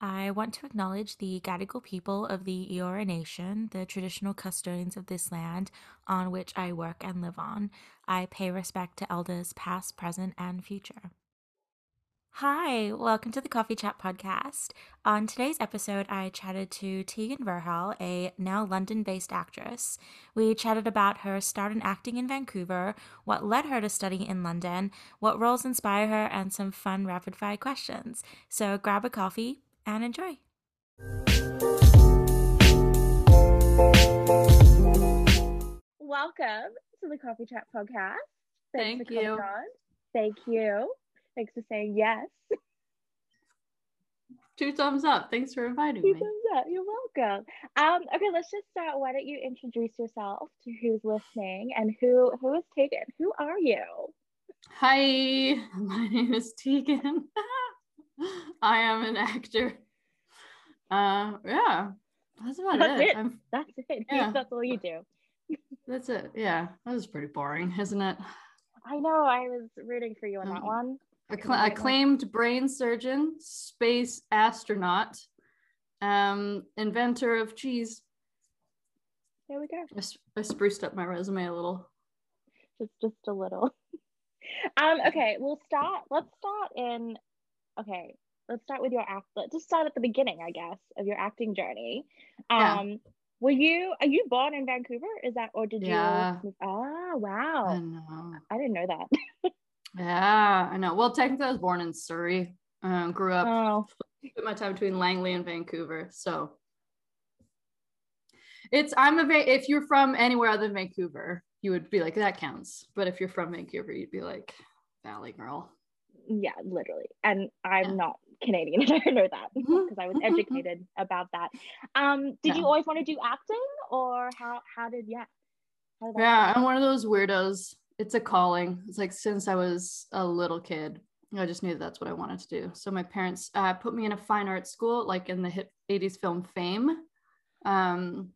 I want to acknowledge the Gadigal people of the Eora Nation, the traditional custodians of this land on which I work and live on. I pay respect to elders past, present, and future. Hi, welcome to the Coffee Chat podcast. On today's episode, I chatted to Tegan Verhaal, a now London based actress. We chatted about her start in acting in Vancouver, what led her to study in London, what roles inspire her, and some fun rapid fire questions. So grab a coffee and enjoy. Welcome to the Coffee Chat podcast. Thanks Thank for coming you. on. Thank you. Thanks for saying yes. Two thumbs up. Thanks for inviting Two me. thumbs up. You're welcome. Um, okay, let's just start. Why don't you introduce yourself to who's listening and who who is Tegan? Who are you? Hi, my name is Tegan. I am an actor. Uh, yeah, that's about That's it. it. I'm, That's it. Yeah. That's all you do. that's it. Yeah, that was pretty boring, isn't it? I know. I was rooting for you on that Um, one. Accla- acclaimed brain surgeon, space astronaut, um, inventor of cheese. There we go. I spruced up my resume a little. just just a little um okay we'll start let's start in okay let's start with your act let's just start at the beginning i guess of your acting journey Yeah. um were you are you born in vancouver is that or did Yeah. you move ah I wow know. i didn't know that Yeah, I know. Well, technically, I was born in Surrey. Um, grew up oh my time between Langley and Vancouver. So it's I'm a if you're from anywhere other than Vancouver, you would be like that counts. But if you're from Vancouver, you'd be like Valley girl. Yeah literally and i'm Yeah. not canadian i don't know that Mhm. because i was educated about that um did Yeah. you always want to do acting or how how did yeah how did Yeah, happen? I'm one of those weirdos. It's a calling. It's like since I was a little kid, I just knew that that's what I wanted to do. So my parents uh, put me in a fine arts school, like in the hit 80s film Fame. Um,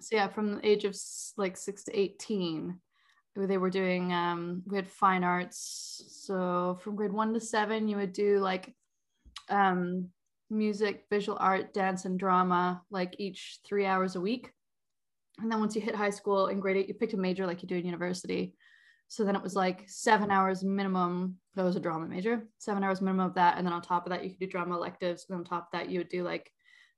so yeah, from the age of like six to 18, they were doing, um, we had fine arts. So from grade one to seven, you would do like um, music, visual art, dance, and drama, like each three hours a week. And then once you hit high school in grade eight, you picked a major like you do in university. So then it was like seven hours minimum. That was a drama major, seven hours minimum of that. And then on top of that, you could do drama electives. And on top of that, you would do like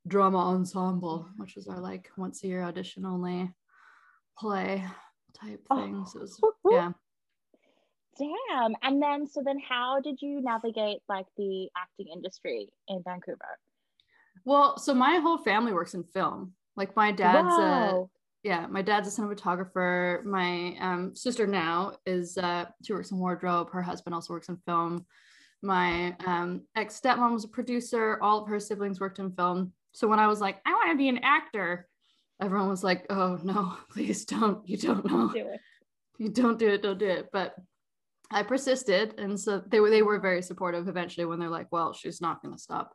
drama ensemble, which was our like once a year audition only play type Oh. So was, yeah. Damn. And then, so then how did you navigate like the acting industry in Vancouver? Well, so my whole family works in film. Like my dad's a, yeah, my dad's a cinematographer. My um, sister now is uh, she works in wardrobe. Her husband also works in film. My um, ex stepmom was a producer. All of her siblings worked in film. So when I was like, I want to be an actor, everyone was like, Oh no, please don't. You don't know. Do it. You don't do it. Don't do it. But I persisted, and so they were they were very supportive. Eventually, when they're like, Well, she's not going to stop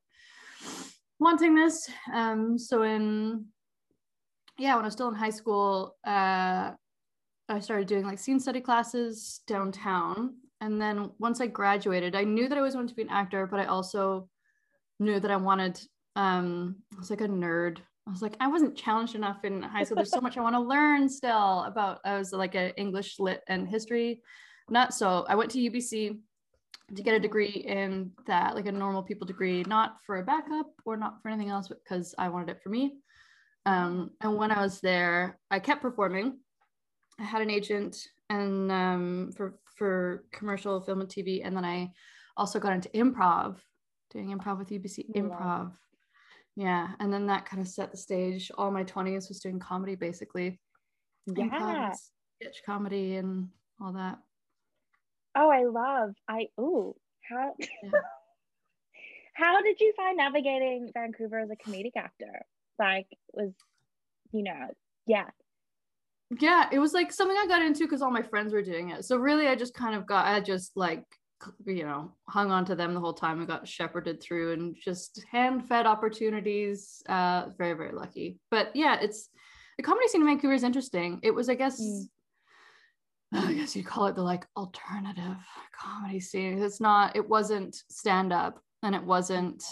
wanting this. Um, so in yeah, when I was still in high school, uh, I started doing like scene study classes downtown. And then once I graduated, I knew that I was going to be an actor, but I also knew that I wanted, um, I was like a nerd. I was like, I wasn't challenged enough in high school. There's so much I want to learn still about, I was like an English lit and history not So I went to UBC to get a degree in that, like a normal people degree, not for a backup or not for anything else, because I wanted it for me. Um, and when I was there, I kept performing. I had an agent and um, for for commercial film and TV, and then I also got into improv, doing improv with UBC. Improv. Yeah, and then that kind of set the stage. All my twenties was doing comedy, basically. Yeah. sketch comedy and all that. Oh, I love. I ooh. How Yeah. how did you find navigating Vancouver as a comedic actor? Like was you know, yeah. yeah it was like something i got into because all my friends were doing it so really i just kind of got i just like you know hung on to them the whole time and got shepherded through and just hand fed opportunities uh very very lucky but yeah it's the comedy scene in vancouver is interesting it was i guess Mm. i guess you'd call it the like alternative comedy scene it's not it wasn't stand up and it wasn't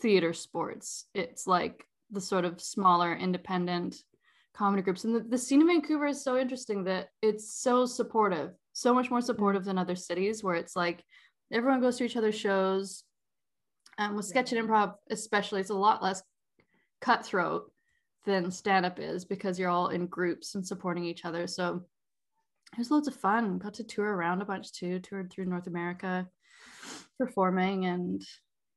theater sports. It's like the sort of smaller independent comedy groups. And the, the scene in Vancouver is so interesting that it's so supportive, so much more mm-hmm. supportive than other cities where it's like everyone goes to each other's shows. And with sketch and improv, especially, it's a lot less cutthroat than stand up is because you're all in groups and supporting each other. So it was loads of fun. Got to tour around a bunch too, toured through North America performing and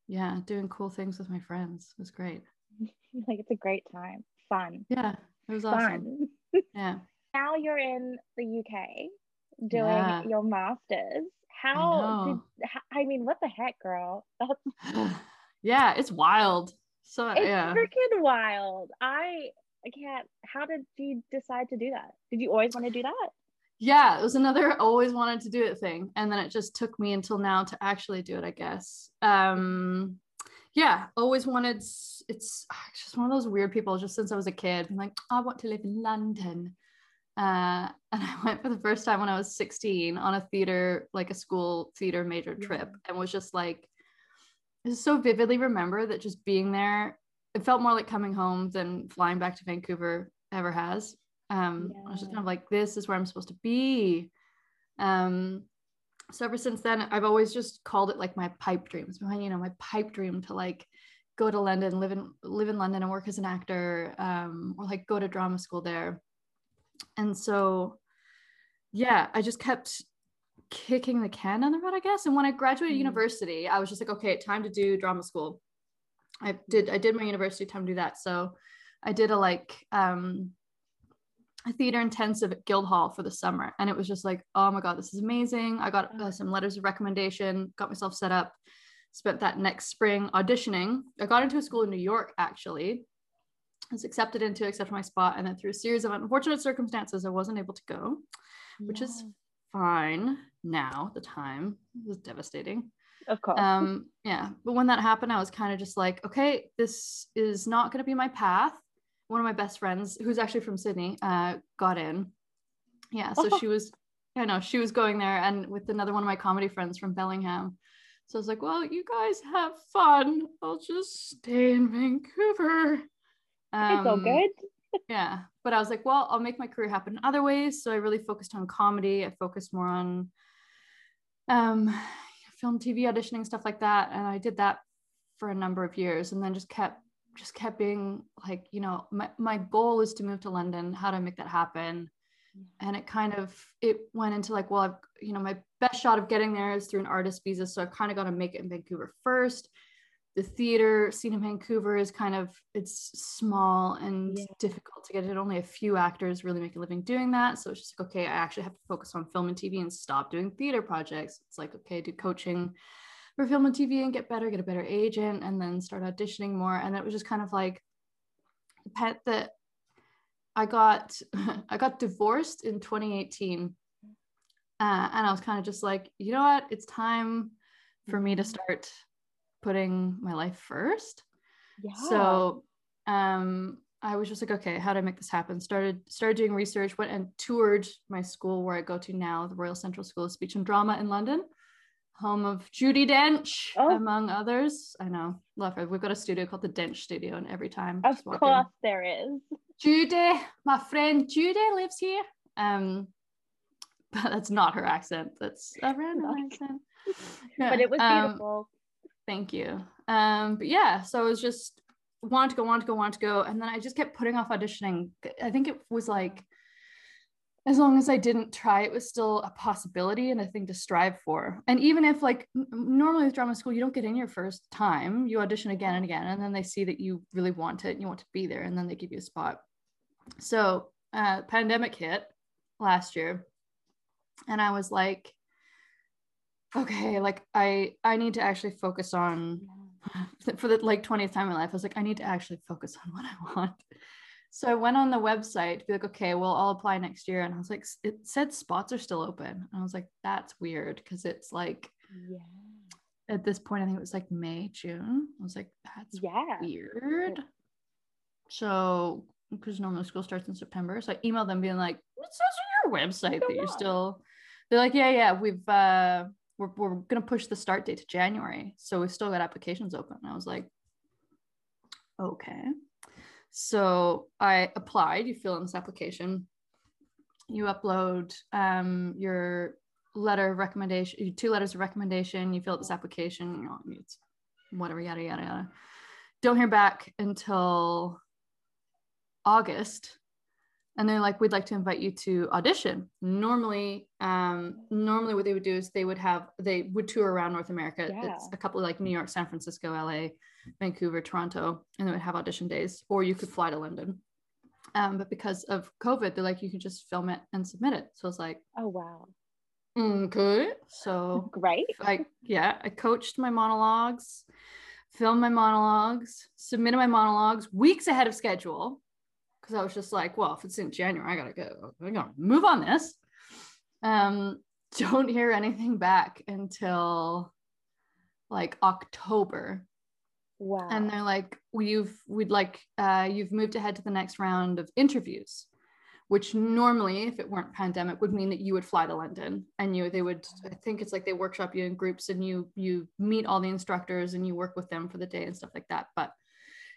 yeah, doing cool things with my friends. It was great. like it's a great time. Fun. Yeah, it was awesome. Fun. Yeah. now you're in the UK doing Yeah. your masters. How did know. h- I mean what the heck, girl? That's yeah, it's wild. So it's yeah. freaking wild. I I can't how did you decide to do that? Did you always want to do that? yeah, it was another always wanted to do it thing. And then it just took me until now to actually do it, I guess. Um yeah, always wanted it's ah, it's just one of those weird people just since I was a kid. I'm like, I want to live in London. Uh, and I went for the first time when I was 16 on a theater, like a school theater major trip, and was just like, I just so vividly remember that just being there, it felt more like coming home than flying back to Vancouver ever has. Um, I was just kind of like, this is where I'm supposed to be. Um, so ever since then, I've always just called it like my pipe dream. It's you know, my pipe dream to like go to London, live in live in London and work as an actor, um, or like go to drama school there. And so, yeah, I just kept kicking the can down the road, I guess. And when I graduated Mm. university, I was just like, okay, time to do drama school. I did I did my university time to do that. So I did a like um a theater intensive at Guildhall for the summer. And it was just like, oh my God, this is amazing. I got uh, some letters of recommendation, got myself set up, spent that next spring auditioning. I got into a school in New York actually. I was accepted into, accepted my spot. And then through a series of unfortunate circumstances, I wasn't able to go, which is fine now the time. It was devastating of course. um yeah but when that happened i was kind of just like okay this is not going to be my path one of my best friends who's actually from sydney uh got in yeah so Oh. she was i know she was going there and with another one of my comedy friends from bellingham so i was like well you guys have fun i'll just stay in vancouver it's all Um, good. yeah but i was like well i'll make my career happen in other ways. So i really focused on comedy. I focused more on um film tv auditioning stuff like that. And i did that for a number of years and then just kept just kept being like you know my, my goal is to move to london. How do i make that happen? And it kind of it went into like well i've you know my best shot of getting there is through an artist visa. So i've kind of got to make it in vancouver first the theater scene in vancouver is kind of it's small and Yeah. difficult to get in only a few actors really make a living doing that. So it's just like okay i actually have to focus on film and tv and stop doing theater projects. It's like okay do coaching for film and tv and get better get a better agent and then start auditioning more. And it was just kind of like the pet that I got I got divorced in 2018, uh, and I was kind of just like, you know what, it's time for me to start putting my life first. Yeah. So, um, I was just like, okay, how do I make this happen? Started started doing research, went and toured my school where I go to now, the Royal Central School of Speech and Drama in London, home of Judi Dench, Oh. among others. I know, love her. We've got a studio called the Dench Studio, and every time, of just walk in, course there is. Judy, my friend Judy lives here. Um, but that's not her accent. That's a random accent. But it was um, beautiful. Thank you. Um, but yeah, so it was just wanted to go, wanted to go, wanted to go, and then I just kept putting off auditioning. I think it was like as long as I didn't try, it was still a possibility and a thing to strive for. And even if like normally with drama school, you don't get in your first time, you audition again and again, and then they see that you really want it and you want to be there, and then they give you a spot. So uh, pandemic hit last year, and I was like, okay, like I I need to actually focus on for the like 20th time in my life, I was like, I need to actually focus on what I want. So I went on the website to be like, okay, well, I'll apply next year. And I was like, it said spots are still open. And I was like, that's weird because it's like Yeah. at this point, I think it was like May, June. I was like, that's Yeah. weird. So because normally school starts in September. So I emailed them being like, it says on your website that you're on?" still they're like, yeah, yeah, we've uh we're, we're gonna push the start date to January. So we've still got applications open. And I was like, okay. So I applied, you fill in this application, you upload um, your letter of recommendation, two letters of recommendation, you fill out this application, you know, it's whatever, yada, yada, yada. Don't hear back until August and they're like we'd like to invite you to audition. Normally um normally what they would do is they would have they would tour around north america. Yeah. it's a couple like new york san francisco la vancouver toronto and they would have audition days. Or you could fly to london. Um but because of covid they're like you can just film it and submit it. So it's like oh wow. Okay so great. I yeah i coached my monologues filmed my monologues submitted my monologues weeks ahead of schedule because I was just like, well, if it's in January, I gotta go. I gotta move on this. Um, don't hear anything back until like October. Wow. And they're like, we've we'd like uh, you've moved ahead to the next round of interviews, which normally, if it weren't pandemic, would mean that you would fly to London and you they would I think it's like they workshop you in groups and you you meet all the instructors and you work with them for the day and stuff like that. But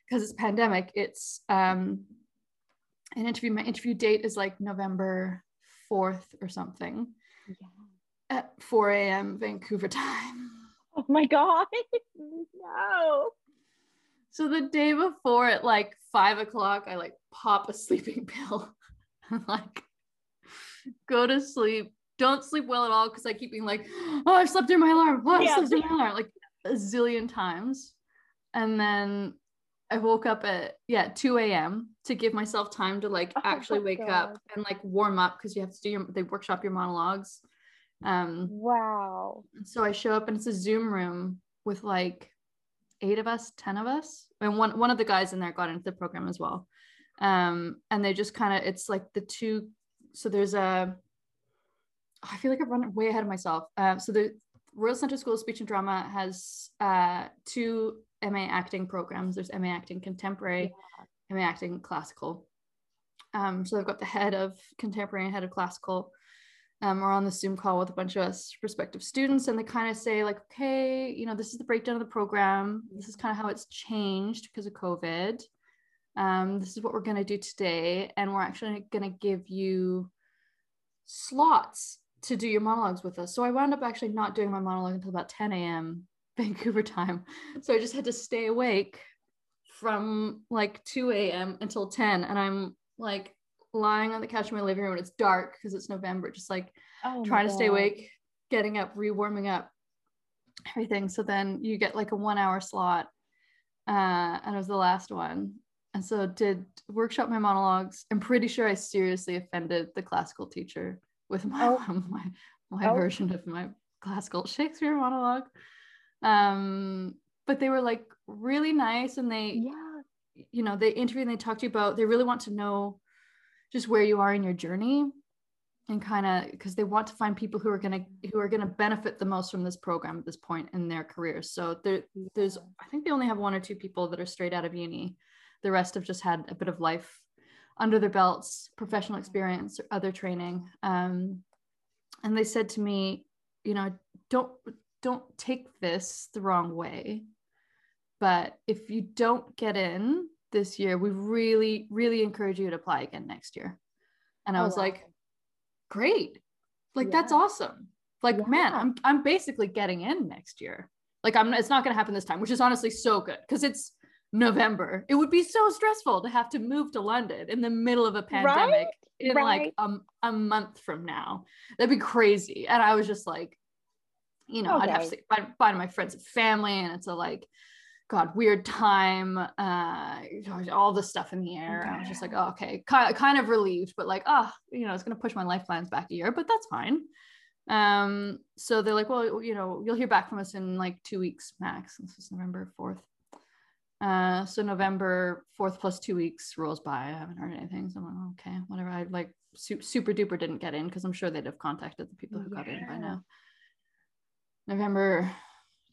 because it's pandemic, it's um an interview. My interview date is like November 4th or something yeah. at 4 a.m. Vancouver time. Oh my God. no. So the day before at like five o'clock, I like pop a sleeping pill and like go to sleep. Don't sleep well at all because I keep being like, oh, I slept through my alarm. Oh, I yeah. slept through my alarm like a zillion times. And then I woke up at yeah 2 a.m. to give myself time to like oh actually wake God. up and like warm up because you have to do your they workshop your monologues. Um wow. So I show up and it's a Zoom room with like eight of us, ten of us, and one one of the guys in there got into the program as well. Um, and they just kind of it's like the two. So there's a. I feel like I've run way ahead of myself. Um, so the Royal Central School of Speech and Drama has uh, two MA acting programs. There's MA acting contemporary, yeah. MA acting classical. Um, so they've got the head of contemporary and head of classical. Um, we're on the Zoom call with a bunch of us prospective students, and they kind of say like, okay, you know, this is the breakdown of the program. This is kind of how it's changed because of COVID. Um, this is what we're going to do today, and we're actually going to give you slots to do your monologues with us. So I wound up actually not doing my monologue until about 10 a.m. Vancouver time. So I just had to stay awake from like 2 a.m. until 10. And I'm like lying on the couch in my living room and it's dark because it's November, just like oh trying to stay awake, getting up, re-warming up, everything. So then you get like a one hour slot. Uh, and it was the last one. And so did workshop my monologues. I'm pretty sure I seriously offended the classical teacher with my oh. my, my oh. version of my classical Shakespeare monologue um but they were like really nice and they yeah. you know they interview and they talk to you about they really want to know just where you are in your journey and kind of because they want to find people who are going to who are going to benefit the most from this program at this point in their careers so there, there's i think they only have one or two people that are straight out of uni. The rest have just had a bit of life under their belts professional experience or other training. Um, and they said to me you know don't don't take this the wrong way. But if you don't get in this year, we really, really encourage you to apply again next year. And I oh, was wow. like, great. Like yeah. that's awesome. Like, yeah. man, I'm I'm basically getting in next year. Like I'm it's not gonna happen this time, which is honestly so good because it's November. It would be so stressful to have to move to London in the middle of a pandemic right? in right. like a, a month from now. That'd be crazy. And I was just like, you know, okay. I'd have to find, find my friends and family, and it's a like, God, weird time, uh, all this stuff in the air. Okay. I was just like, oh, okay, kind, kind of relieved, but like, oh, you know, it's gonna push my life plans back a year, but that's fine. Um, so they're like, well, you know, you'll hear back from us in like two weeks max. This is November 4th. Uh, so November 4th plus two weeks rolls by. I haven't heard anything. So I'm like, okay, whatever. I like super, super duper didn't get in because I'm sure they'd have contacted the people who yeah. got in by now. November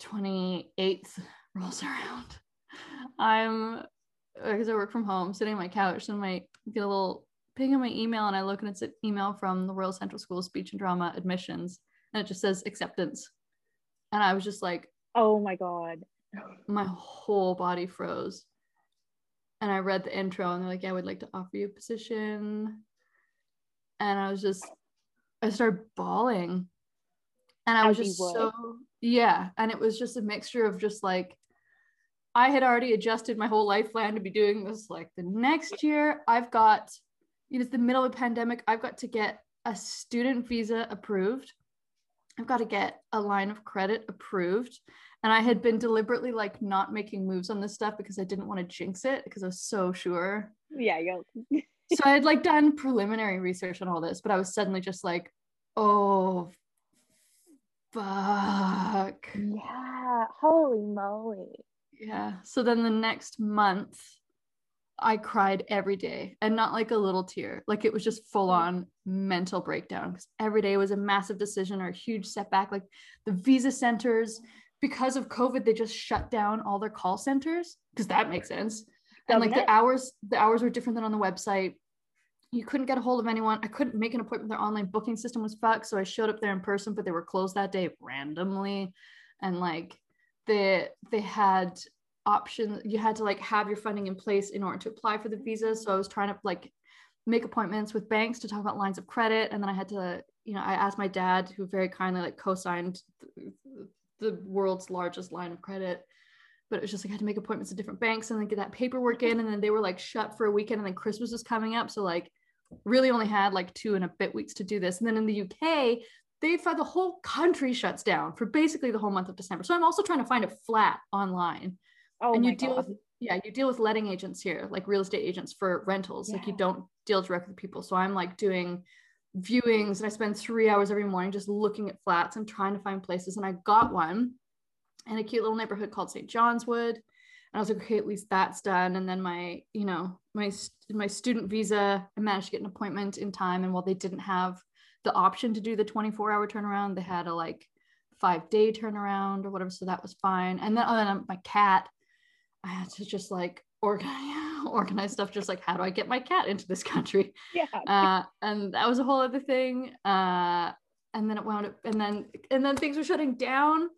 28th rolls around. I'm because I work from home, sitting on my couch, and I get a little ping on my email, and I look and it's an email from the Royal Central School of Speech and Drama admissions, and it just says acceptance. And I was just like, Oh my god. my whole body froze. And I read the intro and they're like, Yeah, we'd like to offer you a position. And I was just, I started bawling. And I was just so, yeah. And it was just a mixture of just like, I had already adjusted my whole life plan to be doing this. Like the next year, I've got, you know, it's the middle of a pandemic. I've got to get a student visa approved. I've got to get a line of credit approved. And I had been deliberately like not making moves on this stuff because I didn't want to jinx it because I was so sure. Yeah, So I had like done preliminary research on all this, but I was suddenly just like, oh, fuck. yeah. Holy moly. Yeah. So then the next month, I cried every day and not like a little tear. Like it was just full mm. on mental breakdown because every day was a massive decision or a huge setback. Like the visa centers, because of COVID, they just shut down all their call centers because that makes sense. And like the hours, the hours were different than on the website. You couldn't get a hold of anyone. I couldn't make an appointment. Their online booking system was fucked. So I showed up there in person, but they were closed that day randomly. And like they they had options you had to like have your funding in place in order to apply for the visa so i was trying to like make appointments with banks to talk about lines of credit and then i had to you know i asked my dad who very kindly like co-signed th- the world's largest line of credit but it was just like i had to make appointments at different banks and then get that paperwork in and then they were like shut for a weekend and then christmas was coming up so like really only had like two and a bit weeks to do this. And then in the uk they find the whole country shuts down for basically the whole month of december. So i'm also trying to find a flat online. Oh and you deal god. with yeah you deal with letting agents here like real estate agents for rentals. Like you don't deal directly with people. So i'm like doing viewings and i spend three hours every morning just looking at flats and trying to find places. And i got one in a cute little neighborhood called st john's wood i was like okay at least that's done. And then my you know my my student visa i managed to get an appointment in time. And while they didn't have the option to do the 24 hour turnaround they had a like five day turnaround or whatever. So that was fine. And then other than my cat I had to just like organize organize stuff. Just like how do I get my cat into this country? Yeah. uh and that was a whole other thing. Uh and then it wound up and then and then things were shutting down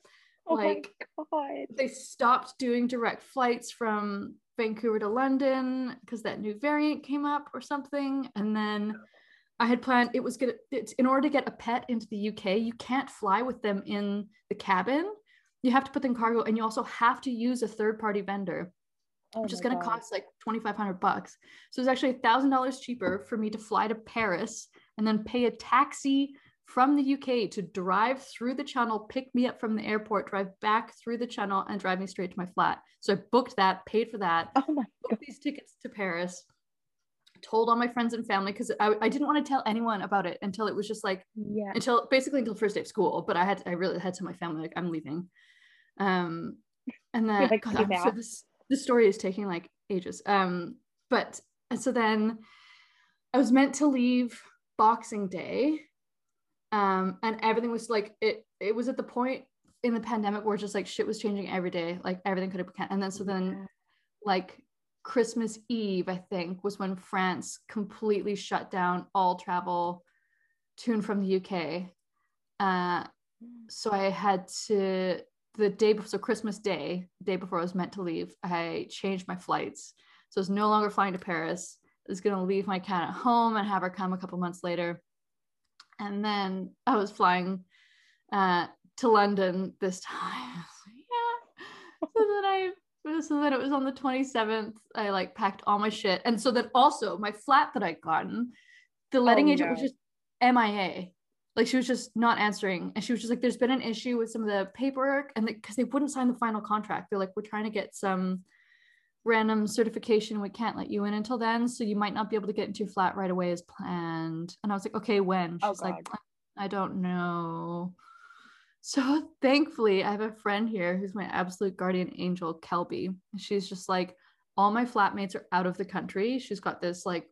Oh like my god. they stopped doing direct flights from Vancouver to London because that new variant came up or something and then I had planned it was gonna it's, in order to get a pet into the UK you can't fly with them in the cabin you have to put them in cargo and you also have to use a third party vendor Oh which is going to God. cost like 2500 bucks so it's actually a thousand dollars cheaper for me to fly to paris and then pay a taxi from the uk to drive through the channel pick me up from the airport drive back through the channel and drive me straight to my flat. So i booked that paid for that Oh my booked these tickets to paris told all my friends and family because I, I didn't want to tell anyone about it until it was just like yeah. until basically until first day of school but i had i really had to tell my family like i'm leaving. Um and then like, God, so this this story is taking like ages. Um but and so then i was meant to leave boxing day um and everything was like it it was at the point in the pandemic where just like shit was changing every day like everything could have been and then so then like Christmas Eve, I think, was when France completely shut down all travel to and from the UK. Uh, so I had to the day before, so Christmas Day, the day before I was meant to leave, I changed my flights. So I was no longer flying to Paris. I was gonna leave my cat at home and have her come a couple months later. And then I was flying uh, to London this time. yeah. So then I so then it was on the 27th. I like packed all my shit. And so then also my flat that I'd gotten, the letting Oh, agent was just MIA. Like she was just not answering. And she was just like, there's been an issue with some of the paperwork. And because they wouldn't sign the final contract. They're like, we're trying to get some random certification. We can't let you in until then. So you might not be able to get into your flat right away as planned. And I was like, okay, when? Oh, She's like, I don't know. So thankfully, I have a friend here who's my absolute guardian angel, Kelby. She's just like, all my flatmates are out of the country. She's got this like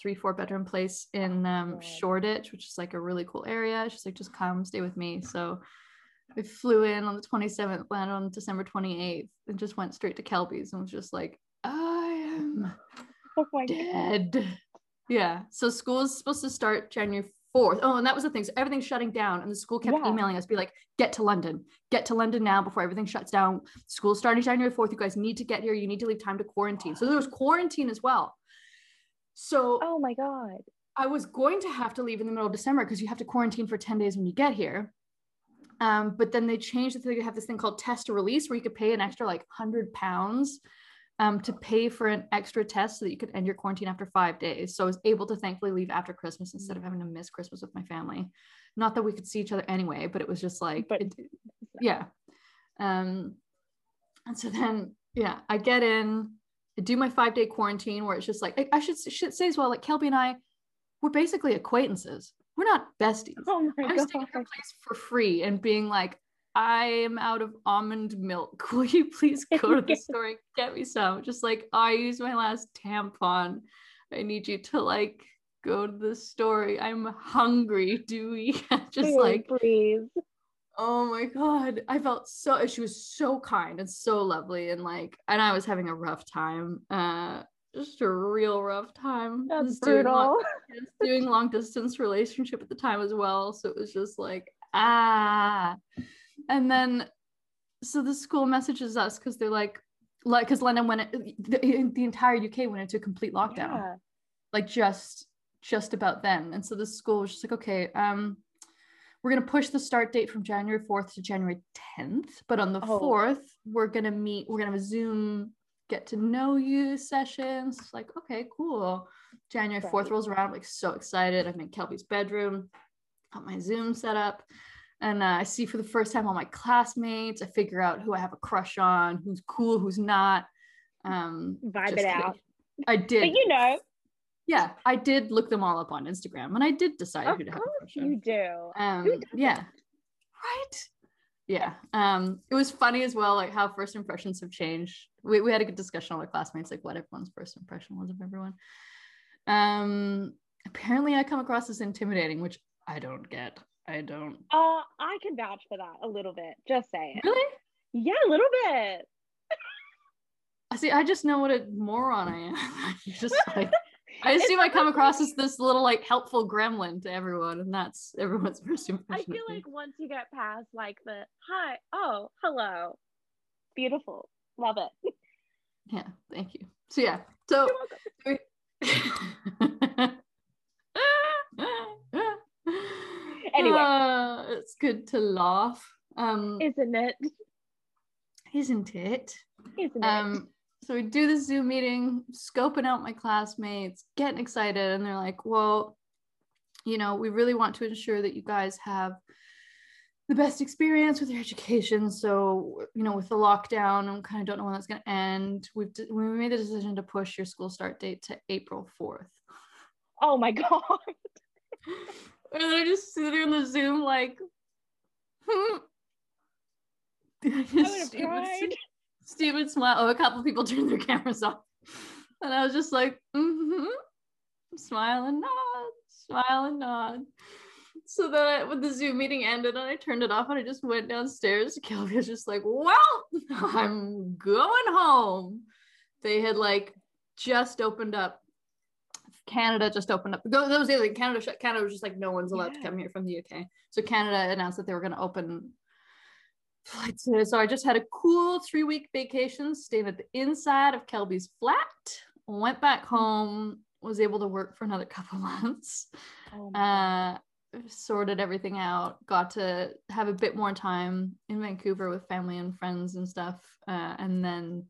three, four bedroom place in um, Shoreditch, which is like a really cool area. She's like, just come stay with me. So I flew in on the 27th, landed on December 28th, and just went straight to Kelby's and was just like, I am Oh my god. dead. Yeah. So school is supposed to start January 4th. Oh, and that was the thing. So everything's shutting down. And the school kept Yeah. emailing us, be like, get to London, get to London now before everything shuts down. School's starting January 4th. You guys need to get here. You need to leave time to quarantine. So there was quarantine as well. So Oh my god. I was going to have to leave in the middle of December because you have to quarantine for 10 days when you get here. Um, but then they changed it. They have this thing called test to release where you could pay an extra like 100 pounds um, to pay for an extra test so that you could end your quarantine after five days. So I was able to thankfully leave after Christmas instead of having to miss Christmas with my family. Not that we could see each other anyway, but it was just like, But- it- yeah. Um, and so then, yeah, I get in, I do my five day quarantine where it's just like, I, I should, should say as well, like Kelby and I, we're basically acquaintances. We're not besties. Oh my I'm staying god. at her place for free and being like, I am out of almond milk. Will you please go to the store and get me some? Just like I used my last tampon. I need you to like go to the store. I'm hungry. Do we? Just Ew, like breathe. Oh my god. I felt so she was so kind and so lovely and like and I was having a rough time. Uh just a real rough time. That's doing long- brutal. Doing long distance relationship at the time as well. So it was just like, ah. And then so the school messages us because they're like like because London went the, the entire UK went into a complete lockdown Yeah. like just just about then and so the school was just like okay um we're going to push the start date from january 4th to january 10th but on the Oh. 4th we're going to meet we're going to have a zoom get to know you sessions like okay cool january 4th Right. rolls around I'm like so excited i'm in kelby's bedroom got my zoom set up and uh, i see for the first time all my classmates i figure out who i have a crush on who's cool who's not um Vibe it kidding. out. i did But you know, yeah, I did look them all up on Instagram and I did decide of who to have a course you do. Um, yeah. Right. Yeah. Um, it was funny as well, like how first impressions have changed. We, we had a good discussion with our classmates, like what everyone's first impression was of everyone. Um, apparently I come across as intimidating, which I don't get. I don't Uh, I can vouch for that a little bit. Just saying. really. Yeah, a little bit. I see. I just know what a moron I am. just like I assume I come across as this little like helpful gremlin to everyone, and that's everyone's first impression. I feel like once you get past like the hi, oh, hello, beautiful, love it. Yeah, thank you. So yeah, so Anyway. Uh, it's good to laugh. Um, Isn't it? isn't it? Isn't it? Um, so we do the Zoom meeting, scoping out my classmates, getting excited, and they're like, "Well, you know, we really want to ensure that you guys have the best experience with your education. So, you know, with the lockdown, I kind of don't know when that's going to end. We've we made the decision to push your school start date to April fourth. Oh my god. And I just sit there in the Zoom like, hmm. I I just would have stupid, stupid smile. Oh, a couple of people turned their cameras off. And I was just like, mm-hmm. Smile and nod, smile and nod. So then I, when the Zoom meeting ended and I turned it off and I just went downstairs, Kelby was just like, well, I'm going home. They had like just opened up Canada just opened up. That was the other thing. Canada shut. Canada was just like no one's allowed Yeah. to come here from the UK. So Canada announced that they were going to open flights. So I just had a cool three week vacation, stayed at the inside of Kelby's flat, went back home, was able to work for another couple months, Oh uh, sorted everything out, got to have a bit more time in Vancouver with family and friends and stuff, uh, and then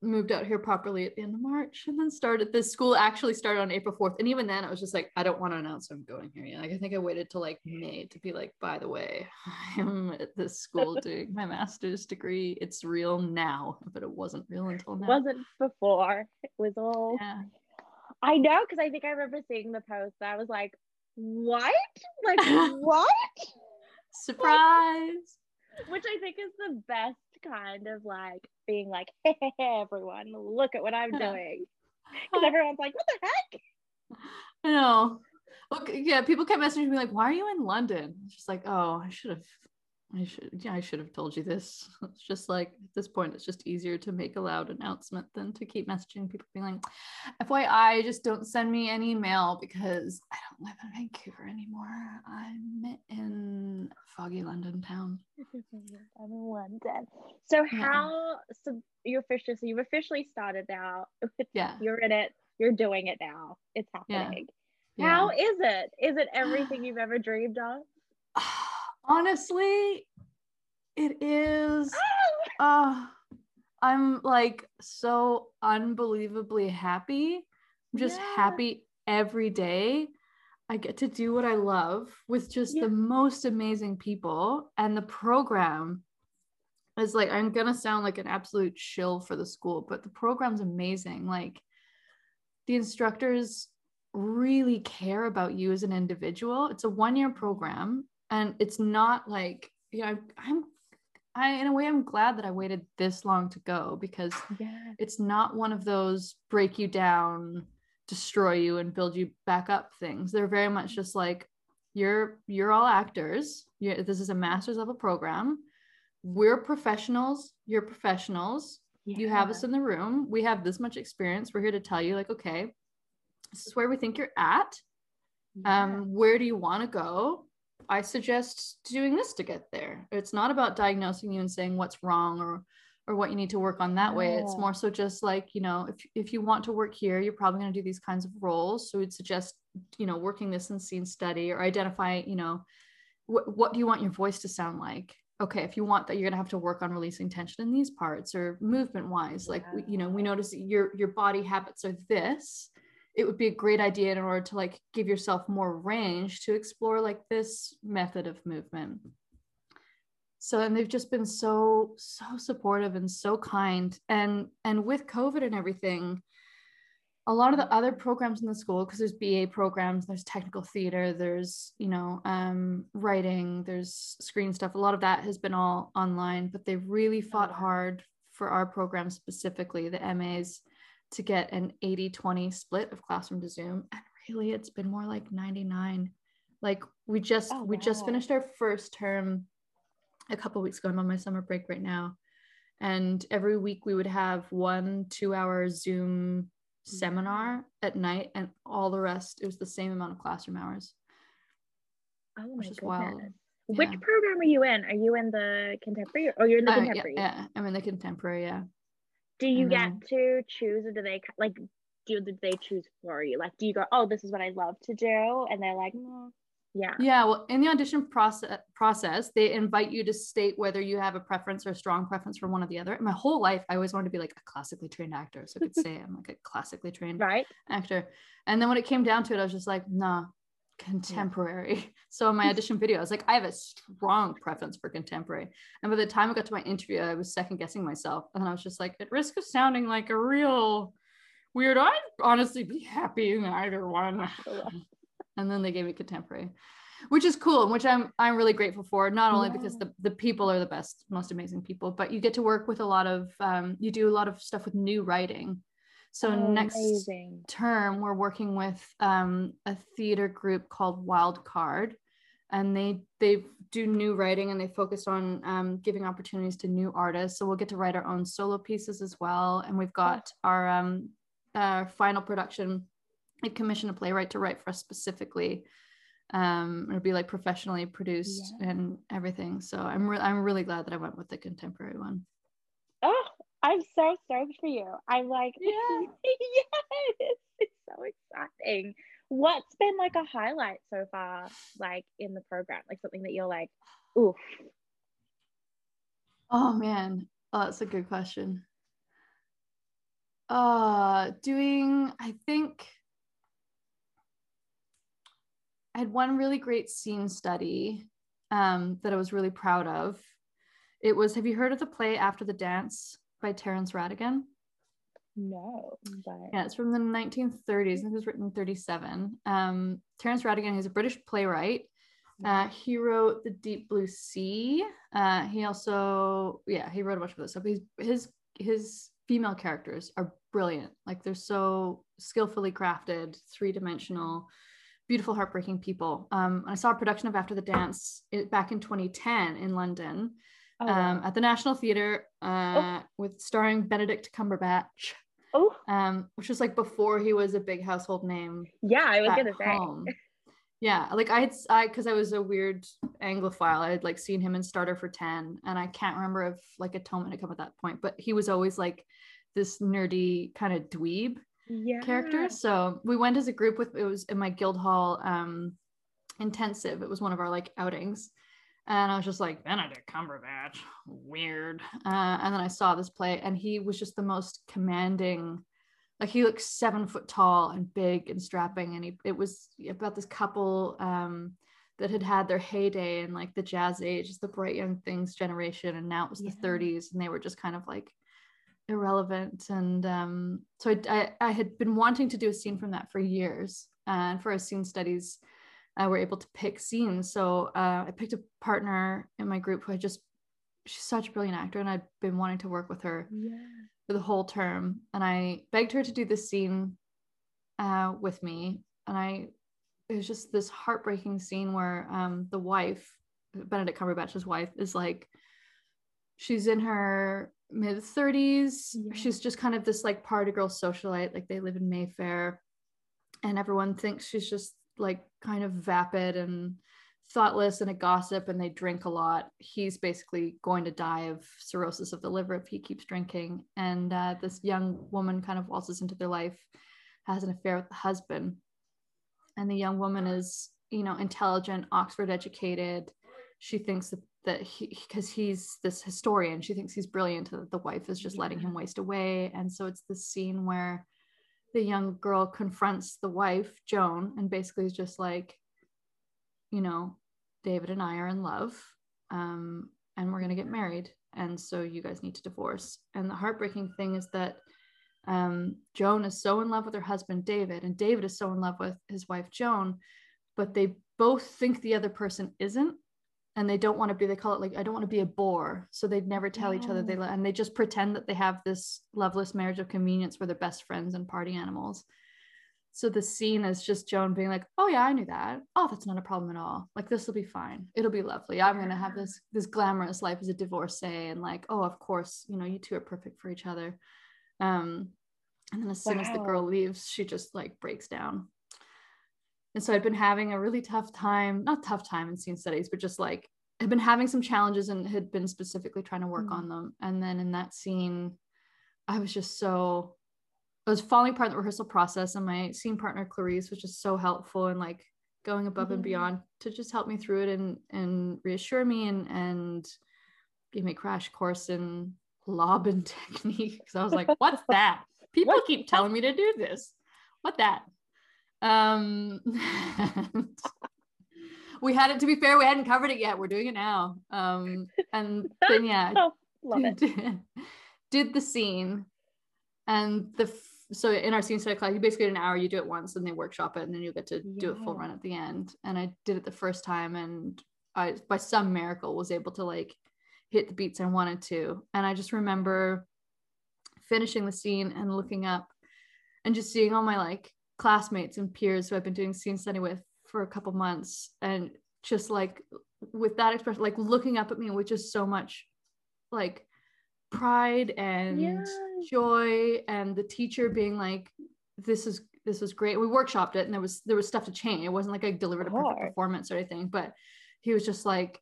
moved out here properly at the end of March and then started this school actually started on April 4th. And even then I was just like, I don't want to announce I'm going here yet. Like I think I waited till like May to be like, by the way, I am at this school doing my master's degree. It's real now, but it wasn't real until now. wasn't before. It was all yeah. I know because I think I remember seeing the post. I was like, what? Like what? Surprise. Which I think is the best kind of like being like, hey, everyone, look at what I'm doing. Because everyone's like, what the heck? I know. Okay, yeah, people kept messaging me like, why are you in London? It's just like, oh, I should have I should yeah, I should have told you this. It's just like at this point, it's just easier to make a loud announcement than to keep messaging people being like, FYI, just don't send me any mail because I don't live in Vancouver anymore. I'm in foggy London town. I'm in London. So Yeah. how so you officially so you've officially started now. Yeah. You're in it, you're doing it now. It's Yeah. happening. Yeah. How is it? Is it everything you've ever dreamed of? Honestly, it is uh I'm like so unbelievably happy. I'm just Yeah. happy every day. I get to do what I love with just Yeah. the most amazing people and the program is like I'm going to sound like an absolute shill for the school, but the program's amazing. Like the instructors really care about you as an individual. It's a one-year program and it's not like, you know, I'm I in a way I'm glad that I waited this long to go because Yeah. it's not one of those break you down destroy you and build you back up things. They're very much just like you're you're all actors. You this is a master's level program. We're professionals. You're professionals. You have us in the room. We have this much experience. We're here to tell you like okay this is where we think you're at. Um where do you want to go i suggest doing this to get there. It's not about diagnosing you and saying what's wrong or or what you need to work on that way. It's more so just like you know if, if you want to work here you're probably going to do these kinds of roles. So we'd suggest you know working this in scene study or identify you know what, what do you want your voice to sound like? Okay if you want that you're going to have to work on releasing tension in these parts or movement wise like we, you know we notice your your body habits are this it would be a great idea in order to like give yourself more range to explore like this method of movement. So and they've just been so so supportive and so kind. And and with covid and everything a lot of the other programs in the school because there's ba programs there's technical theater there's you know um, writing there's screen stuff a lot of that has been all online but they really fought hard for our program specifically the mas to get an 80-20 split of classroom to zoom and really it's been more like 99 like we just Oh, we just finished our first term a couple weeks ago i'm on my summer break right now and every week we would have one two hour zoom seminar at night and all the rest it was the same amount of classroom hours Oh my which wild. Which Yeah. program are you in? Are you in the contemporary? Oh, you're in the Uh, yeah, contemporary. yeah i'm in the contemporary yeah Do you And get to choose, or do they like? Do they choose for you? Like, do you go, oh, this is what I love to do, and they're like, mm, yeah, Yeah, well, in the audition process, process, they invite you to state whether you have a preference or a strong preference for one or the other. My whole life, I always wanted to be like a classically trained actor, so I could say I'm like a classically trained right? actor. And then when it came down to it, I was just like, nah, contemporary. So in my audition video, I was like, I have a strong preference for contemporary. And by the time I got to my interview, I was second guessing myself, and I was just like, at risk of sounding like a real weird, I'd honestly be happy in either one. and then they gave me contemporary which is cool and which i'm i'm really grateful for not only because the, the people are the best most amazing people but you get to work with a lot of um, you do a lot of stuff with new writing so Oh, next amazing. term we're working with um, a theater group called wild card and they they do new writing and they focus on um, giving opportunities to new artists so we'll get to write our own solo pieces as well and we've got our um, uh, final production I commissioned a playwright to write for us specifically. Um, it'll be like professionally produced Yeah. and everything. So I'm re- I'm really glad that I went with the contemporary one. I'm so stoked for you. I'm like, Yeah. yes, it's so exciting. What's been like a highlight so far, like in the program, like something that you're like, oof, Oh man, oh, that's a good question. Uh, doing I think I had one really great scene study um, that I was really proud of. It was, have you heard of the play After the Dance by Terence Rattigan? no, but Yeah, it's from the 1930s. I think it was written in 37. Um, Terence Rattigan, he's a British playwright. Uh, he wrote The Deep Blue Sea. Uh, he also, yeah, he wrote a bunch of this stuff. He's, his his female characters are brilliant. Like they're so skillfully crafted, three dimensional, beautiful, heartbreaking people. Um, I saw a production of After the Dance back in 2010 in London Oh, um, at the National Theatre uh, with starring Benedict Cumberbatch, oh, um, which was like before he was a big household name yeah, I was gonna say. Yeah, like I had, I because I was a weird Anglophile. I had like seen him in Starter for Ten, and I can't remember if like Atonement had come at that point, but he was always like this nerdy kind of dweeb Yeah. character. So we went as a group with it was in my Guildhall um intensive. It was one of our like outings. And I was just like, Benedict Cumberbatch, weird. Uh, and then I saw this play, and he was just the most commanding. Like he looked seven foot tall and big and strapping, and he it was about this couple um, that had had their heyday in like the jazz age, the bright young things generation, and now it was Yeah. the 30s, and they were just kind of like irrelevant. And um, so I, I, I had been wanting to do a scene from that for years, and for a scene studies, uh, we're able to pick scenes. So uh, I picked a partner in my group who I just she's such a brilliant actor, and I'd been wanting to work with her Yeah. for the whole term. And I begged her to do this scene uh, with me. And I, it was just this heartbreaking scene where um, the wife, Benedict Cumberbatch's wife, is like, she's in her mid 30s. Yeah. She's just kind of this like party girl socialite. Like they live in Mayfair. And everyone thinks she's just like kind of vapid and thoughtless and a gossip and they drink a lot. He's basically going to die of cirrhosis of the liver if he keeps drinking. And uh, this young woman kind of waltzes into their life has an affair with the husband. And the young woman is you know intelligent oxford educated. She thinks that that he because he's this historian she thinks he's brilliant that the wife is just letting him waste away. And so it's this scene where the young girl confronts the wife joan and basically is just like you know, David and I are in love um, and we're going to get married. And so you guys need to divorce. And the heartbreaking thing is that um, Joan is so in love with her husband, David, and David is so in love with his wife, Joan, but they both think the other person isn't. And they don't want to be, they call it like, I don't want to be a bore. So they'd never tell each other they, and they just pretend that they have this loveless marriage of convenience where they're best friends and party animals. So the scene is just Joan being like, "Oh yeah, I knew that. Oh, that's not a problem at all. Like this will be fine. It'll be lovely. I'm gonna have this this glamorous life as a divorcee, and like, oh, of course, you know, you two are perfect for each other." Um, and then as soon as the girl leaves, she just like breaks down. And so I'd been having a really tough time, not tough time in scene studies, but just like had been having some challenges and had been specifically trying to work Mm. on them. And then in that scene, I was just so I was falling apart in the rehearsal process, and my scene partner Clarice was just so helpful and like going above and beyond to just help me through it and and reassure me and and give me a crash course in Laban technique because I was like, "What's that? People What? keep telling me to do this. What that?" Um, we had it to be fair, we hadn't covered it yet. We're doing it now. Um, and then yeah, Oh, love it. did, did the scene and the so in our scene study class you basically get an hour you do it once and they workshop it and then you get to do it full run at the end and i did it the first time and i by some miracle was able to like hit the beats i wanted to and i just remember finishing the scene and looking up and just seeing all my like classmates and peers who i've been doing scene study with for a couple months. And just like with that expression like looking up at me with just so much like pride and Yeah. joy and the teacher being like this is this was great. We workshopped it and there was there was stuff to change. It wasn't like i delivered a perfect performance or anything but he was just like "I-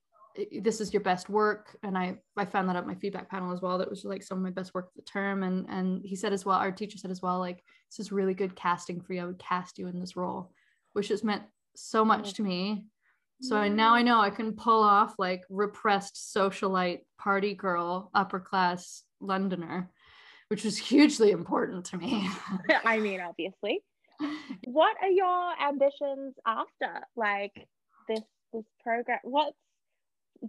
this is your best work and i i found that at my feedback panel as well that was like some of my best work of the term and and he said as well our teacher said as well like this is really good casting for you i would cast you in this role which has meant so much to me so I, now I know I can pull off like repressed socialite party girl, upper class Londoner, which was hugely important to me. I mean, obviously. What are your ambitions after like this this program? What's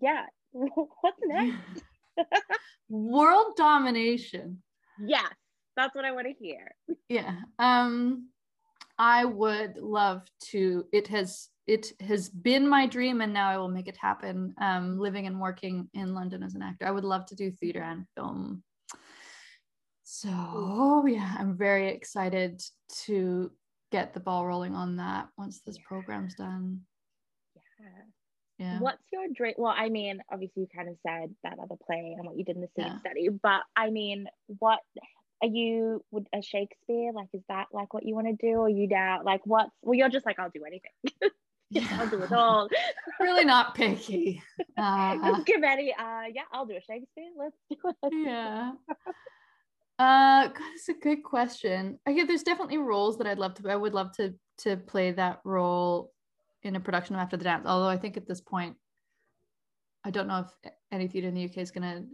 yeah, what's next? World domination. Yes, that's what I want to hear. Yeah. Um I would love to it has it has been my dream and now I will make it happen. Um living and working in London as an actor. I would love to do theater and film. So yeah, I'm very excited to get the ball rolling on that once this Yeah. program's done. Yeah. Yeah. What's your dream? Well, I mean, obviously you kind of said that other play and what you did in the scene Yeah. study, but I mean, what are you would a Shakespeare? Like, is that like what you want to do? Or you doubt like what's well, you're just like, I'll do anything. I'll do it all. really not picky. Uh, Just give any uh yeah, I'll do a Shakespeare. Let's do it. yeah. Uh, God, that's a good question. I get there's definitely roles that I'd love to. I would love to to play that role in a production of After the Dance. Although I think at this point, I don't know if any theater in the UK is gonna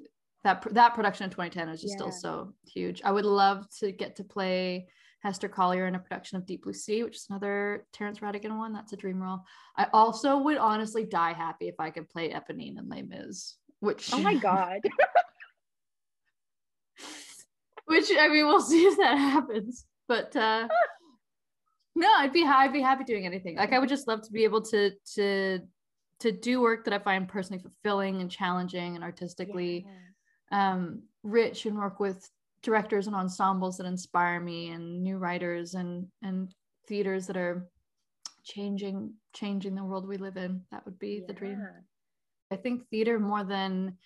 that that production in 2010 is just Yeah. still so huge. I would love to get to play Hester Collyer in a production of Deep Blue Sea, which is another Terence Rattigan one. That's a dream role. I also would honestly die happy if I could play Eponine in Les Mis, which Oh my god. which I mean, we'll see if that happens. But uh, no, I'd be I'd be happy doing anything. Like I would just love to be able to to to do work that I find personally fulfilling and challenging and artistically um, rich, and work with directors and ensembles that inspire me, and new writers and and theaters that are changing changing the world we live in. That would be the dream. I think theater more than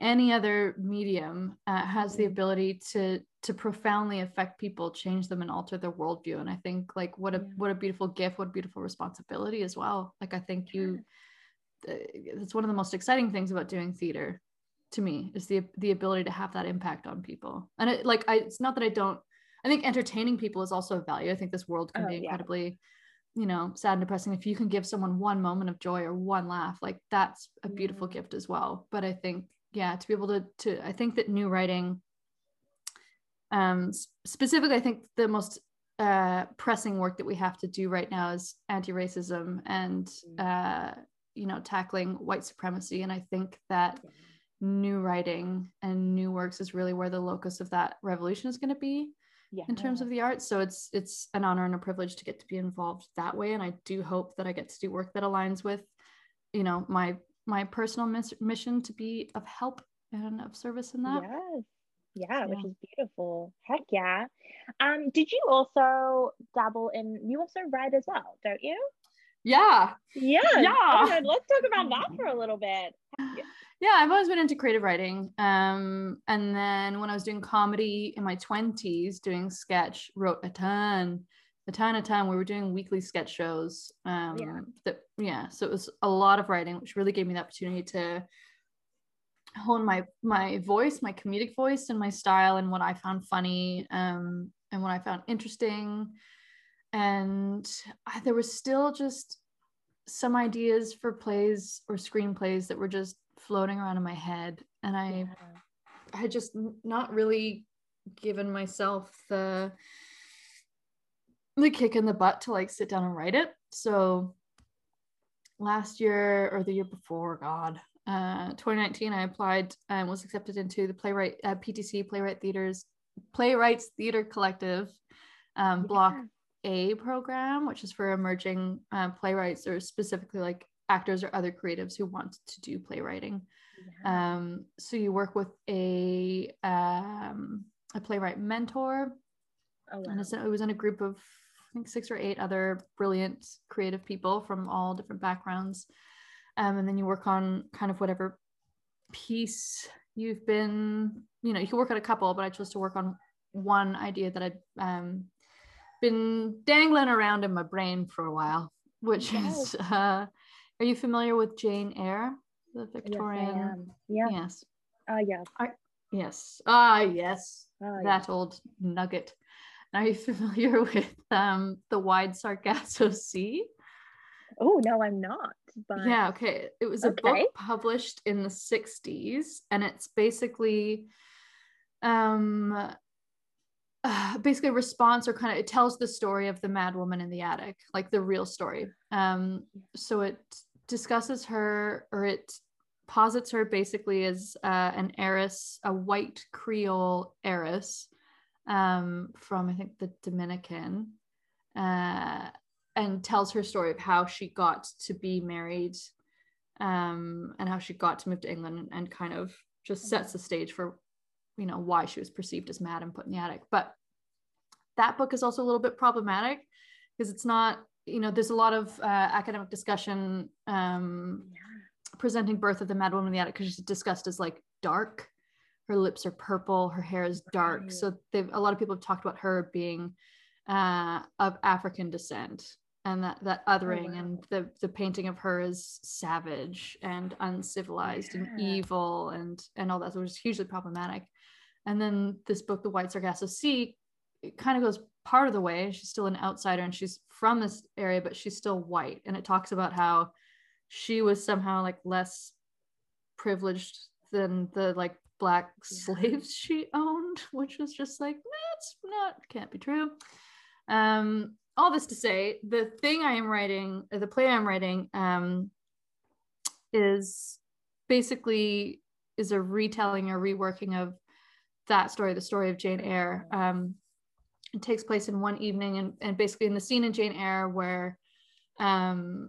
any other medium uh, has the Mhm. ability to to profoundly affect people, change them, and alter their worldview. And I think like what a what a beautiful gift, what a beautiful responsibility as well. Like I think you, uh, it's one of the most exciting things about doing theater to me is the the ability to have that impact on people. And it like I, it's not that I don't. I think entertaining people is also a value. I think this world can Oh, be yeah. incredibly you know sad and depressing if you can give someone one moment of joy or one laugh like that's a beautiful Yeah. gift as well but i think yeah to be able to to i think that new writing um specifically i think the most uh pressing work that we have to do right now is anti-racism and Mm. uh you know tackling white supremacy and i think that new writing and new works is really where the locus of that revolution is going to be Yeah. in terms of the arts so it's it's an honor and a privilege to get to be involved that way and i do hope that i get to do work that aligns with you know my my personal mis- mission to be of help and of service in that Yes. Yeah, which is beautiful. Heck yeah. Um, did you also dabble in you also write as well, don't you? yeah Yeah. Yeah. Okay, let's talk about that for a little bit. yeah i've always been into creative writing um and then when i was doing comedy in my 20s doing sketch wrote a ton a ton a ton we were doing weekly sketch shows um Yeah. that yeah so it was a lot of writing which really gave me the opportunity to hone my my voice my comedic voice and my style and what i found funny um and what i found interesting and I, there was still just some ideas for plays or screenplays that were just floating around in my head and i Yeah. I had just not really given myself the the kick in the butt to like sit down and write it. So last year or the year before, God, uh, 2019, I applied and was accepted into the playwright uh, PTC Playwright Theaters Playwrights Theater Collective um, Block A program, which is for emerging uh, playwrights or specifically like actors or other creatives who want to do playwriting. Yeah. Um, so you work with a um, a playwright mentor, Oh, and wow. it's, it was in a group of think six or eight other brilliant creative people from all different backgrounds. Um, and then you work on kind of whatever piece you've been, you know, you can work on a couple, but I chose to work on one idea that I'd um, been dangling around in my brain for a while, which Yes. is, uh, are you familiar with Jane Eyre, the Yes, Victorian? am. Yeah. Yes. Oh, yes. Yes. Ah, yes. Oh, that old nugget. Are you familiar with um the wide Sargasso Sea? Oh no, I'm not. But Yeah, okay. It was a book published in the 60s and it's basically um uh, basically a response or kind of it tells the story of the mad woman in the attic, like the real story. Um so it discusses her or it posits her basically as uh, an heiress, a white Creole heiress um, from I think the Dominican, uh, and tells her story of how she got to be married, um, and how she got to move to England, and kind of just sets the stage for, you know, why she was perceived as mad and put in the attic. But that book is also a little bit problematic because it's not you know there's a lot of uh, academic discussion um, presenting birth of the mad woman in the attic because she's discussed as like dark her lips are purple her hair is dark. So they've a lot of people have talked about her being uh, of african descent and that that othering wow. and the the painting of her as savage and uncivilized and evil and and all that so it was hugely problematic. And then this book the wide sargasso sea it kind of goes part of the way. She's still an outsider and she's from this area but she's still white. And it talks about how she was somehow like less privileged than the like black slaves she owned which was just like that's not can't be true. Um all this to say the thing i am writing the play i'm writing um is basically is a retelling or reworking of that story the story of jane eyre. Um it takes place in one evening and, and basically in the scene in jane eyre where um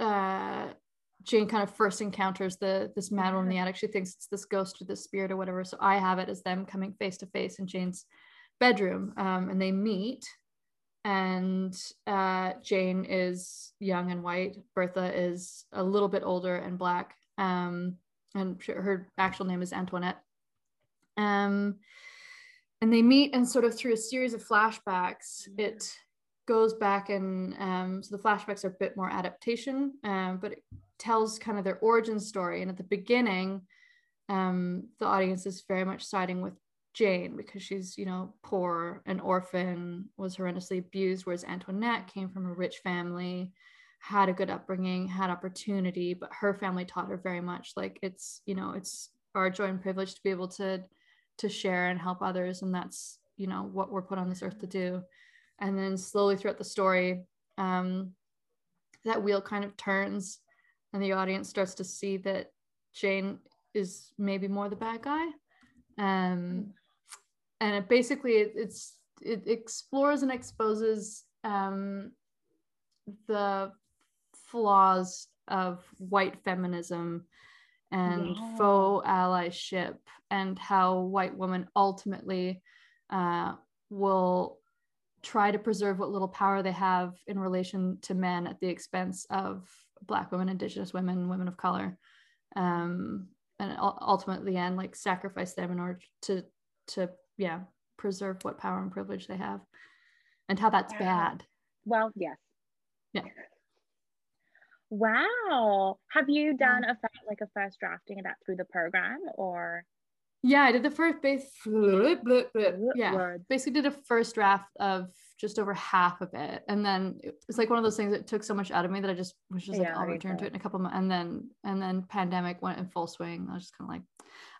uh jane kind of first encounters the this mad woman in the attic she thinks it's this ghost or this spirit or whatever. So i have it as them coming face to face in jane's bedroom um, and they meet and uh, jane is young and white. Bertha is a little bit older and black um, and her actual name is antoinette. Um, and they meet and sort of through a series of flashbacks it goes back and um, so the flashbacks are a bit more adaptation um, but it tells kind of their origin story. And at the beginning um, the audience is very much siding with jane because she's you know poor an orphan was horrendously abused whereas antoinette came from a rich family had a good upbringing had opportunity but her family taught her very much like it's you know it's our joy and privilege to be able to to share and help others. And that's you know what we're put on this earth to do and then slowly throughout the story um, that wheel kind of turns and the audience starts to see that jane is maybe more the bad guy um, and it basically it, it's it explores and exposes um, the flaws of white feminism and Yeah. faux allyship and how white women ultimately uh, will try to preserve what little power they have in relation to men at the expense of black women indigenous women women of color um, and ultimately and like sacrifice them in order to to yeah preserve what power and privilege they have and how that's Wow. bad Well, yes. Yeah. Wow. Have you done a like a first drafting of that through the program or yeah i did the first base yeah basically did a first draft of just over half of it. And then it's like one of those things that took so much out of me that i just was just like Yeah, i'll return to it in a couple months and then and then pandemic went in full swing. I was just kind of like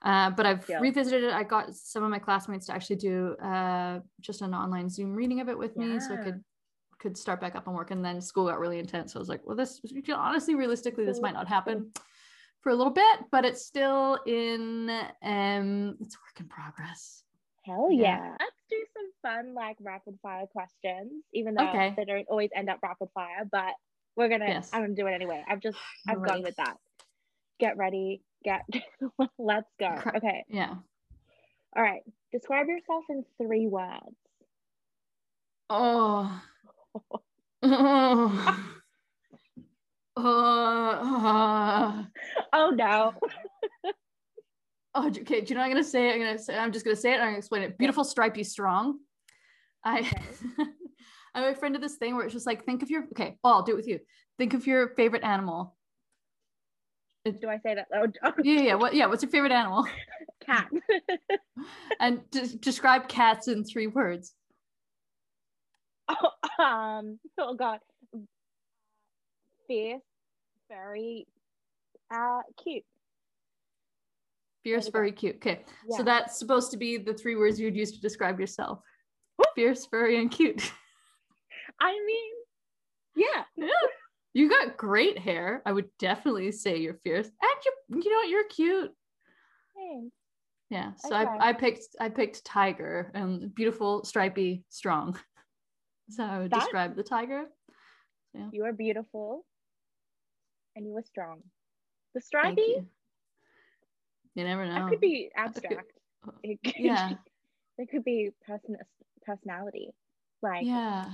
uh, but i've Yeah. revisited it. I got some of my classmates to actually do uh, just an online zoom reading of it with me so i could could start back up on work. And then school got really intense. So i was like well this honestly realistically this might not happen for a little bit but it's still in um it's a work in progress Hell Yeah. yeah. Let's do some fun like rapid fire questions, even though Okay. they don't always end up rapid fire, but we're gonna Yes. I'm gonna do it anyway. I've just I've You're gone with that. Get ready, get let's go. Okay. yeah All right. Describe yourself in three words. Oh. oh. Oh. Oh no. Oh, okay. Do you know what I'm gonna say? I'm gonna say. I'm just gonna say it. and I'm gonna explain it. Beautiful, stripey, strong. I. Okay. I'm a friend of this thing where it's just like think of your. Okay, well, I'll do it with you. Think of your favorite animal. Do I say that? Oh, oh, Yeah, yeah. What? Yeah. What's your favorite animal? cat. And des- describe cats in three words. oh, um. Oh God. Fierce, very uh cute. Fierce, very cute. Okay. Yeah. So that's supposed to be the three words you'd use to describe yourself. Fierce, furry, and cute. I mean, yeah. Yeah. You got great hair. I would definitely say you're fierce. And you you know what, you're cute. Thanks. Yeah. So Okay. I, I picked I picked tiger and beautiful, stripy, strong. So I would That- describe the tiger. You are beautiful, and you were strong. The stripey you. You never know. that could be That could- abstract. It could, Yeah. It could be person personality. Like Yeah.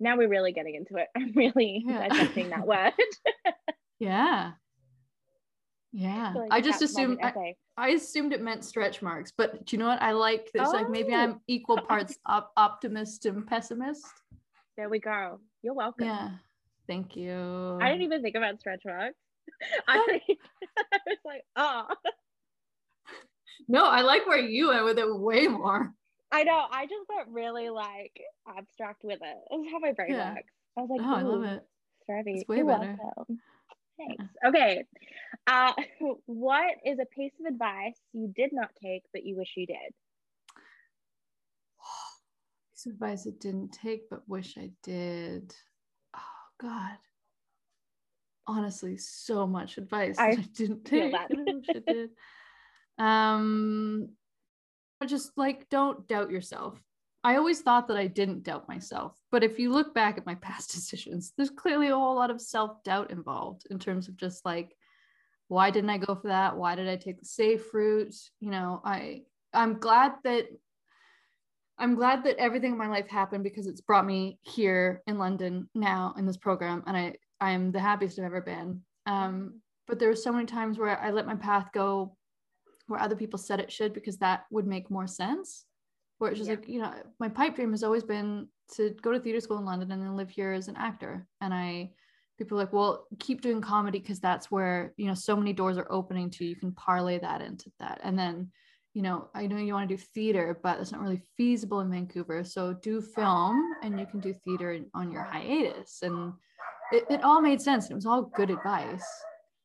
now we're really getting into it. I'm really Yeah. dissecting that word. Yeah. Yeah. like I just assumed I. I assumed it meant stretch marks, but do you know what? I like this. Like maybe Oh. I'm equal parts op- optimist and pessimist. There we go. You're welcome. Yeah. Thank you. I didn't even think about stretch marks. I, I was like, oh, No, I like where you went with it way more. I know. I just got really like abstract with it. That's how my brain Yeah. works. I was like, Oh, I love it. Stravy, It's way you're better. welcome. Thanks. Okay. Uh, what is a piece of advice you did not take but you wish you did? Piece of advice I didn't take but wish I did. God. Honestly, so much advice I I didn't take. that. I did. Um just like don't doubt yourself. I always thought that I didn't doubt myself, but if you look back at my past decisions, there's clearly a whole lot of self-doubt involved in terms of just like why didn't I go for that? Why did I take the safe route? You know, I I'm glad that I'm glad that everything in my life happened because it's brought me here in London now in this program, and I I'm the happiest I've ever been. Um, but there were so many times where I let my path go where other people said it should because that would make more sense. Where it's just Yeah. like you know, my pipe dream has always been to go to theater school in London and then live here as an actor, and I people are like well keep doing comedy because that's where you know so many doors are opening to you can parlay that into that and then you know i know you want to do theater but it's not really feasible in vancouver so do film and you can do theater on your hiatus and it, it all made sense it was all good advice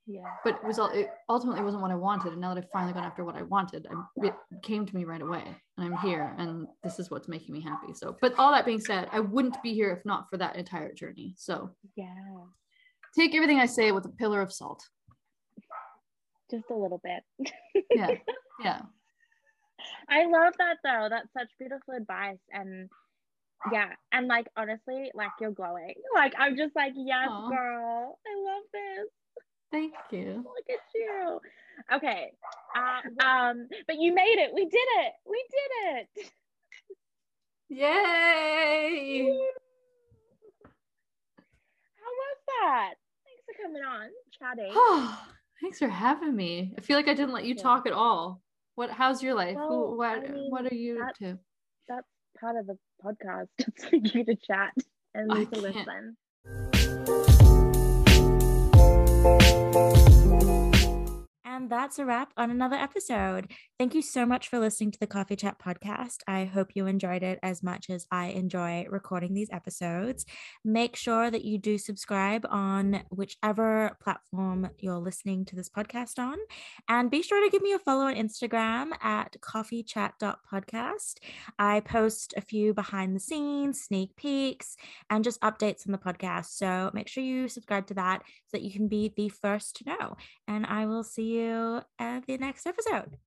Yeah. but it was all it ultimately wasn't what i wanted and now that i've finally gone after what i wanted I, it came to me right away and i'm here and this is what's making me happy so but all that being said i wouldn't be here if not for that entire journey so Yeah. take everything I say with a pillar of salt. Just a little bit. Yeah. Yeah. I love that though. That's such beautiful advice. And yeah, and like honestly, like you're glowing. Like I'm just like, yes, Aw. girl. I love this. Thank you. Look at you. Okay. Uh, um, but you made it. We did it. We did it. Yay. How was that? Thanks for coming on, chatting. Oh, Thanks for having me. I feel like I didn't let you talk at all. What how's your life? Well, Who what I mean, what are you up that's- to? That's part of the podcast. It's for you to chat and I to can't- listen. And that's a wrap on another episode. Thank you so much for listening to the Coffee Chat podcast. I hope you enjoyed it as much as I enjoy recording these episodes. Make sure that you do subscribe on whichever platform you're listening to this podcast on. And be sure to give me a follow on Instagram at coffeechat.podcast. I post a few behind the scenes, sneak peeks, and just updates on the podcast. So make sure you subscribe to that so that you can be the first to know and I will see you at the next episode.